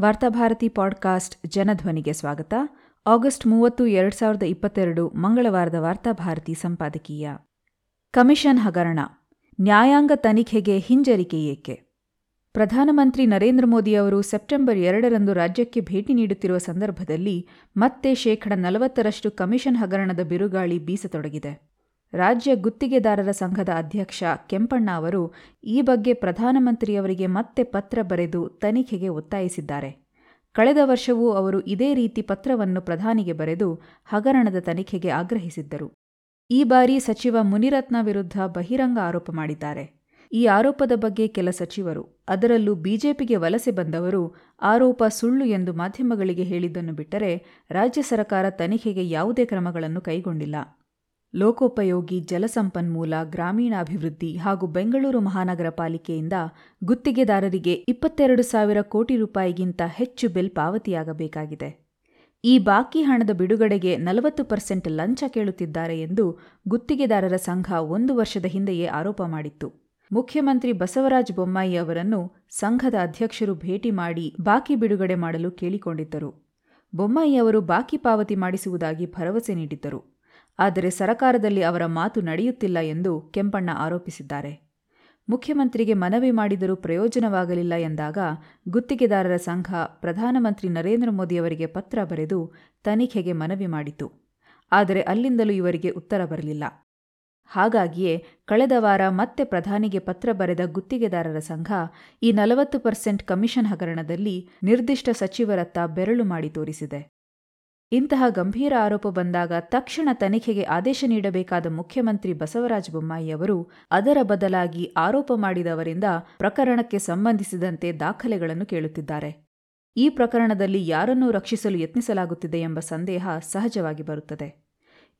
Varthabharati podcast ಜನಧ್ವನಿಗೆ ಸ್ವಾಗತ. August ಮೂವತ್ತು, ಎರಡು ಸಾವಿರದ ಇಪ್ಪತ್ತೆರಡು ಮಂಗಳವಾರದ ವಾರ್ತಾಭಾರತಿ ಸಂಪಾದಕೀಯ. ಕಮಿಷನ್ ಹಗರಣ. ನ್ಯಾಯಾಂಗ ತನಿಖೆಗೆ ಹಿಂಜರಿಕೆ ಏಕೆ? ಪ್ರಧಾನಮಂತ್ರಿ ನರೇಂದ್ರ ಮೋದಿ ಅವರು ಸೆಪ್ಟೆಂಬರ್ ಎರಡರಂದು ರಾಜ್ಯಕ್ಕೆ ಭೇಟಿ ನೀಡುತ್ತಿರುವ ಸಂದರ್ಭದಲ್ಲಿ ಮತ್ತೆ ಶೇಕಡ ನಲವತ್ತರಷ್ಟು ಕಮಿಷನ್ ಹಗರಣದ ಬಿರುಗಾಳಿ ಬೀಸತೊಡಗಿದೆ. ರಾಜ್ಯ ಗುತ್ತಿಗೆದಾರರ ಸಂಘದ ಅಧ್ಯಕ್ಷ ಕೆಂಪಣ್ಣ ಅವರು ಈ ಬಗ್ಗೆ ಪ್ರಧಾನಮಂತ್ರಿಯವರಿಗೆ ಮತ್ತೆ ಪತ್ರ ಬರೆದು ತನಿಖೆಗೆ ಒತ್ತಾಯಿಸಿದ್ದಾರೆ. ಕಳೆದ ವರ್ಷವೂ ಅವರು ಇದೇ ರೀತಿ ಪತ್ರವನ್ನು ಪ್ರಧಾನಿಗೆ ಬರೆದು ಹಗರಣದ ತನಿಖೆಗೆ ಆಗ್ರಹಿಸಿದ್ದರು. ಈ ಬಾರಿ ಸಚಿವ ಮುನಿರತ್ನ ವಿರುದ್ಧ ಬಹಿರಂಗ ಆರೋಪ ಮಾಡಿದ್ದಾರೆ. ಈ ಆರೋಪದ ಬಗ್ಗೆ ಕೆಲ ಸಚಿವರು, ಅದರಲ್ಲೂ ಬಿಜೆಪಿಗೆ ವಲಸೆ ಬಂದವರು, ಆರೋಪ ಸುಳ್ಳು ಎಂದು ಮಾಧ್ಯಮಗಳಿಗೆ ಹೇಳಿದ್ದನ್ನು ಬಿಟ್ಟರೆ ರಾಜ್ಯ ಸರ್ಕಾರ ತನಿಖೆಗೆ ಯಾವುದೇ ಕ್ರಮಗಳನ್ನು ಕೈಗೊಂಡಿಲ್ಲ. ಲೋಕೋಪಯೋಗಿ ಜಲಸಂಪನ್ಮೂಲ ಗ್ರಾಮೀಣಾಭಿವೃದ್ಧಿ ಹಾಗೂ ಬೆಂಗಳೂರು ಮಹಾನಗರ ಪಾಲಿಕೆಯಿಂದ ಗುತ್ತಿಗೆದಾರರಿಗೆ ಇಪ್ಪತ್ತೆರಡು ಸಾವಿರ ಕೋಟಿ ರೂಪಾಯಿಗಿಂತ ಹೆಚ್ಚು ಬಿಲ್ ಪಾವತಿಯಾಗಬೇಕಾಗಿದೆ. ಈ ಬಾಕಿ ಹಣದ ಬಿಡುಗಡೆಗೆ ನಲವತ್ತು ಪರ್ಸೆಂಟ್ ಲಂಚ ಕೇಳುತ್ತಿದ್ದಾರೆ ಎಂದು ಗುತ್ತಿಗೆದಾರರ ಸಂಘ ಒಂದು ವರ್ಷದ ಹಿಂದೆಯೇ ಆರೋಪ ಮಾಡಿತ್ತು. ಮುಖ್ಯಮಂತ್ರಿ ಬಸವರಾಜ ಬೊಮ್ಮಾಯಿ ಅವರನ್ನು ಸಂಘದ ಅಧ್ಯಕ್ಷರು ಭೇಟಿ ಮಾಡಿ ಬಾಕಿ ಬಿಡುಗಡೆ ಮಾಡಲು ಕೇಳಿಕೊಂಡಿದ್ದರು. ಬೊಮ್ಮಾಯಿ ಅವರು ಬಾಕಿ ಪಾವತಿ ಮಾಡಿಸುವುದಾಗಿ ಭರವಸೆ ನೀಡಿದ್ದರು. ಆದರೆ ಸರಕಾರದಲ್ಲಿ ಅವರ ಮಾತು ನಡೆಯುತ್ತಿಲ್ಲ ಎಂದು ಕೆಂಪಣ್ಣ ಆರೋಪಿಸಿದ್ದಾರೆ. ಮುಖ್ಯಮಂತ್ರಿಗೆ ಮನವಿ ಮಾಡಿದರೂ ಪ್ರಯೋಜನವಾಗಲಿಲ್ಲ ಎಂದಾಗ ಗುತ್ತಿಗೆದಾರರ ಸಂಘ ಪ್ರಧಾನಮಂತ್ರಿ ನರೇಂದ್ರ ಮೋದಿಯವರಿಗೆ ಪತ್ರ ಬರೆದು ತನಿಖೆಗೆ ಮನವಿ ಮಾಡಿತು. ಆದರೆ ಅಲ್ಲಿಂದಲೂ ಇವರಿಗೆ ಉತ್ತರ ಬರಲಿಲ್ಲ. ಹಾಗಾಗಿಯೇ ಕಳೆದ ವಾರ ಮತ್ತೆ ಪ್ರಧಾನಿಗೆ ಪತ್ರ ಬರೆದ ಗುತ್ತಿಗೆದಾರರ ಸಂಘ ಈ ನಲವತ್ತು ಪರ್ಸೆಂಟ್ ಕಮಿಷನ್ ಹಗರಣದಲ್ಲಿ ನಿರ್ದಿಷ್ಟ ಸಚಿವರತ್ತ ಬೆರಳು ಮಾಡಿ ತೋರಿಸಿದೆ. ಇಂತಹ ಗಂಭೀರ ಆರೋಪ ಬಂದಾಗ ತಕ್ಷಣ ತನಿಖೆಗೆ ಆದೇಶ ನೀಡಬೇಕಾದ ಮುಖ್ಯಮಂತ್ರಿ ಬಸವರಾಜ ಬೊಮ್ಮಾಯಿ ಅವರು ಅದರ ಬದಲಾಗಿ ಆರೋಪ ಮಾಡಿದವರಿಂದ ಪ್ರಕರಣಕ್ಕೆ ಸಂಬಂಧಿಸಿದಂತೆ ದಾಖಲೆಗಳನ್ನು ಕೇಳುತ್ತಿದ್ದಾರೆ. ಈ ಪ್ರಕರಣದಲ್ಲಿ ಯಾರನ್ನೂ ರಕ್ಷಿಸಲು ಯತ್ನಿಸಲಾಗುತ್ತಿದೆ ಎಂಬ ಸಂದೇಹ ಸಹಜವಾಗಿ ಬರುತ್ತದೆ.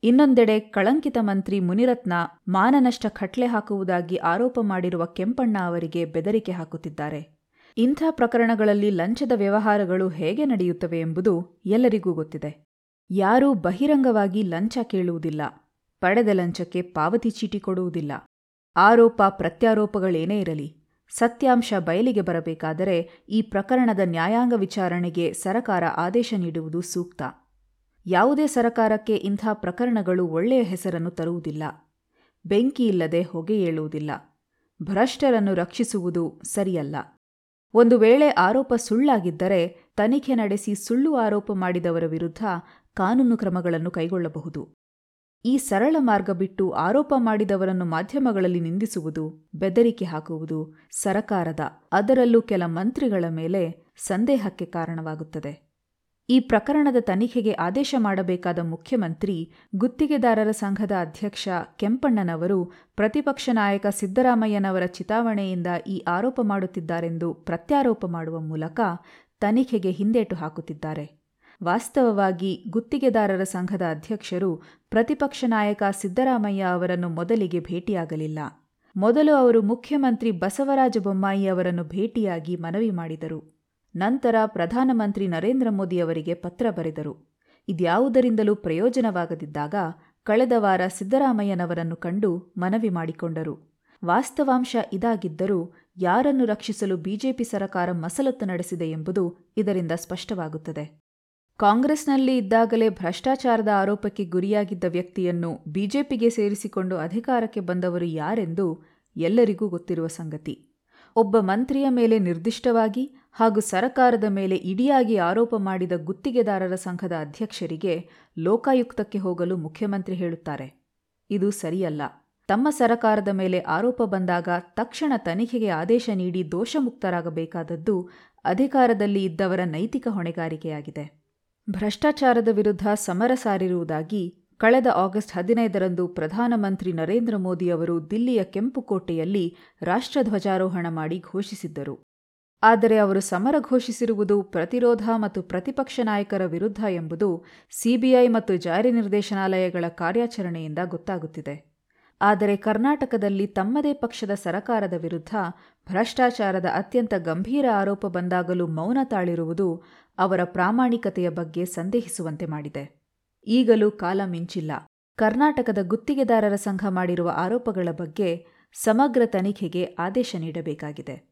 ಇನ್ನೊಂದೆಡೆ ಕಳಂಕಿತ ಮಂತ್ರಿ ಮುನಿರತ್ನ ಮಾನನಷ್ಟ ಖಟ್ಲೆ ಹಾಕುವುದಾಗಿ ಆರೋಪ ಮಾಡಿರುವ ಕೆಂಪಣ್ಣ ಅವರಿಗೆ ಬೆದರಿಕೆ ಹಾಕುತ್ತಿದ್ದಾರೆ. ಇಂಥ ಪ್ರಕರಣಗಳಲ್ಲಿ ಲಂಚದ ವ್ಯವಹಾರಗಳು ಹೇಗೆ ನಡೆಯುತ್ತವೆ ಎಂಬುದು ಎಲ್ಲರಿಗೂ ಗೊತ್ತಿದೆ. ಯಾರೂ ಬಹಿರಂಗವಾಗಿ ಲಂಚ ಕೇಳುವುದಿಲ್ಲ. ಪಡೆದ ಲಂಚಕ್ಕೆ ಪಾವತಿ ಚೀಟಿ ಕೊಡುವುದಿಲ್ಲ. ಆರೋಪ ಪ್ರತ್ಯಾರೋಪಗಳೇನೇ ಇರಲಿ, ಸತ್ಯಾಂಶ ಬಯಲಿಗೆ ಬರಬೇಕಾದರೆ ಈ ಪ್ರಕರಣದ ನ್ಯಾಯಾಂಗ ವಿಚಾರಣೆಗೆ ಸರಕಾರ ಆದೇಶ ನೀಡುವುದು ಸೂಕ್ತ. ಯಾವುದೇ ಸರಕಾರಕ್ಕೆ ಇಂಥ ಪ್ರಕರಣಗಳು ಒಳ್ಳೆಯ ಹೆಸರನ್ನು ತರುವುದಿಲ್ಲ. ಬೆಂಕಿ ಇಲ್ಲದೆ ಹೊಗೆ ಏಳುವುದಿಲ್ಲ. ಭ್ರಷ್ಟರನ್ನು ರಕ್ಷಿಸುವುದು ಸರಿಯಲ್ಲ. ಒಂದು ವೇಳೆ ಆರೋಪ ಸುಳ್ಳಾಗಿದ್ದರೆ ತನಿಖೆ ನಡೆಸಿ ಸುಳ್ಳು ಆರೋಪ ಮಾಡಿದವರ ವಿರುದ್ಧ ಕಾನೂನು ಕ್ರಮಗಳನ್ನು ಕೈಗೊಳ್ಳಬಹುದು. ಈ ಸರಳ ಮಾರ್ಗ ಬಿಟ್ಟು ಆರೋಪ ಮಾಡಿದವರನ್ನು ಮಾಧ್ಯಮಗಳಲ್ಲಿ ನಿಂದಿಸುವುದು, ಬೆದರಿಕೆ ಹಾಕುವುದು ಸರಕಾರದ, ಅದರಲ್ಲೂ ಕೆಲ ಮಂತ್ರಿಗಳ ಮೇಲೆ ಸಂದೇಹಕ್ಕೆ ಕಾರಣವಾಗುತ್ತದೆ. ಈ ಪ್ರಕರಣದ ತನಿಖೆಗೆ ಆದೇಶ ಮಾಡಬೇಕಾದ ಮುಖ್ಯಮಂತ್ರಿ, ಗುತ್ತಿಗೆದಾರರ ಸಂಘದ ಅಧ್ಯಕ್ಷ ಕೆಂಪಣ್ಣನವರು, ಪ್ರತಿಪಕ್ಷ ನಾಯಕ ಸಿದ್ದರಾಮಯ್ಯನವರ ಚಿತಾವಣೆಯಿಂದ ಈ ಆರೋಪ ಮಾಡುತ್ತಿದ್ದಾರೆಂದು ಪ್ರತ್ಯಾರೋಪ ಮಾಡುವ ಮೂಲಕ ತನಿಖೆಗೆ ಹಿಂದೇಟು ಹಾಕುತ್ತಿದ್ದಾರೆ. ವಾಸ್ತವವಾಗಿ ಗುತ್ತಿಗೆದಾರರ ಸಂಘದ ಅಧ್ಯಕ್ಷರು ಪ್ರತಿಪಕ್ಷ ನಾಯಕ ಸಿದ್ದರಾಮಯ್ಯ ಅವರನ್ನು ಮೊದಲಿಗೆ ಭೇಟಿಯಾಗಲಿಲ್ಲ. ಮೊದಲು ಅವರು ಮುಖ್ಯಮಂತ್ರಿ ಬಸವರಾಜ ಬೊಮ್ಮಾಯಿ ಅವರನ್ನು ಭೇಟಿಯಾಗಿ ಮನವಿ ಮಾಡಿದರು. ನಂತರ ಪ್ರಧಾನಮಂತ್ರಿ ನರೇಂದ್ರ ಮೋದಿಯವರಿಗೆ ಪತ್ರ ಬರೆದರು. ಇದ್ಯಾವುದರಿಂದಲೂ ಪ್ರಯೋಜನವಾಗದಿದ್ದಾಗ ಕಳೆದ ವಾರ ಸಿದ್ದರಾಮಯ್ಯನವರನ್ನು ಕಂಡು ಮನವಿ ಮಾಡಿಕೊಂಡರು. ವಾಸ್ತವಾಂಶ ಇದಾಗಿದ್ದರೂ ಯಾರನ್ನು ರಕ್ಷಿಸಲು ಬಿಜೆಪಿ ಸರಕಾರ ಮಸಲತ್ತು ನಡೆಸಿದೆ ಎಂಬುದು ಇದರಿಂದ ಸ್ಪಷ್ಟವಾಗುತ್ತದೆ. ಕಾಂಗ್ರೆಸ್ನಲ್ಲಿ ಇದ್ದಾಗಲೇ ಭ್ರಷ್ಟಾಚಾರದ ಆರೋಪಕ್ಕೆ ಗುರಿಯಾಗಿದ್ದ ವ್ಯಕ್ತಿಯನ್ನು ಬಿಜೆಪಿಗೆ ಸೇರಿಸಿಕೊಂಡು ಅಧಿಕಾರಕ್ಕೆ ಬಂದವರು ಯಾರೆಂದು ಎಲ್ಲರಿಗೂ ಗೊತ್ತಿರುವ ಸಂಗತಿ. ಒಬ್ಬ ಮಂತ್ರಿಯ ಮೇಲೆ ನಿರ್ದಿಷ್ಟವಾಗಿ ಹಾಗೂ ಸರಕಾರದ ಮೇಲೆ ಇಡಿಯಾಗಿ ಆರೋಪ ಮಾಡಿದ ಗುತ್ತಿಗೆದಾರರ ಸಂಘದ ಅಧ್ಯಕ್ಷರಿಗೆ ಲೋಕಾಯುಕ್ತಕ್ಕೆ ಹೋಗಲು ಮುಖ್ಯಮಂತ್ರಿ ಹೇಳುತ್ತಾರೆ. ಇದು ಸರಿಯಲ್ಲ. ತಮ್ಮ ಸರಕಾರದ ಮೇಲೆ ಆರೋಪ ಬಂದಾಗ ತಕ್ಷಣ ತನಿಖೆಗೆ ಆದೇಶ ನೀಡಿ ದೋಷಮುಕ್ತರಾಗಬೇಕಾದದ್ದು ಅಧಿಕಾರದಲ್ಲಿ ಇದ್ದವರ ನೈತಿಕ ಹೊಣೆಗಾರಿಕೆಯಾಗಿದೆ. ಭ್ರಷ್ಟಾಚಾರದ ವಿರುದ್ಧ ಸಮರ ಸಾರಿರುವುದಾಗಿ ಕಳೆದ ಆಗಸ್ಟ್ ಹದಿನೈದರಂದು ಪ್ರಧಾನಮಂತ್ರಿ ನರೇಂದ್ರ ಮೋದಿ ಅವರು ದಿಲ್ಲಿಯ ಕೆಂಪುಕೋಟೆಯಲ್ಲಿ ರಾಷ್ಟ್ರಧ್ವಜಾರೋಹಣ ಮಾಡಿ ಘೋಷಿಸಿದ್ದರು. ಆದರೆ ಅವರು ಸಮರ ಘೋಷಿಸಿರುವುದು ಪ್ರತಿರೋಧ ಮತ್ತು ಪ್ರತಿಪಕ್ಷ ನಾಯಕರ ವಿರುದ್ಧ ಎಂಬುದು ಸಿಬಿಐ ಮತ್ತು ಜಾರಿ ನಿರ್ದೇಶನಾಲಯಗಳ ಕಾರ್ಯಾಚರಣೆಯಿಂದ ಗೊತ್ತಾಗುತ್ತಿದೆ. ಆದರೆ ಕರ್ನಾಟಕದಲ್ಲಿ ತಮ್ಮದೇ ಪಕ್ಷದ ಸರಕಾರದ ವಿರುದ್ಧ ಭ್ರಷ್ಟಾಚಾರದ ಅತ್ಯಂತ ಗಂಭೀರ ಆರೋಪ ಬಂದಾಗಲೂ ಮೌನ ತಾಳಿರುವುದು ಅವರ ಪ್ರಾಮಾಣಿಕತೆಯ ಬಗ್ಗೆ ಸಂದೇಹಿಸುವಂತೆ ಮಾಡಿದೆ. ಈಗಲೂ ಕಾಲ ಮಿಂಚಿಲ್ಲ. ಕರ್ನಾಟಕದ ಗುತ್ತಿಗೆದಾರರ ಸಂಘ ಮಾಡಿರುವ ಆರೋಪಗಳ ಬಗ್ಗೆ ಸಮಗ್ರ ತನಿಖೆಗೆ ಆದೇಶ ನೀಡಬೇಕಾಗಿದೆ.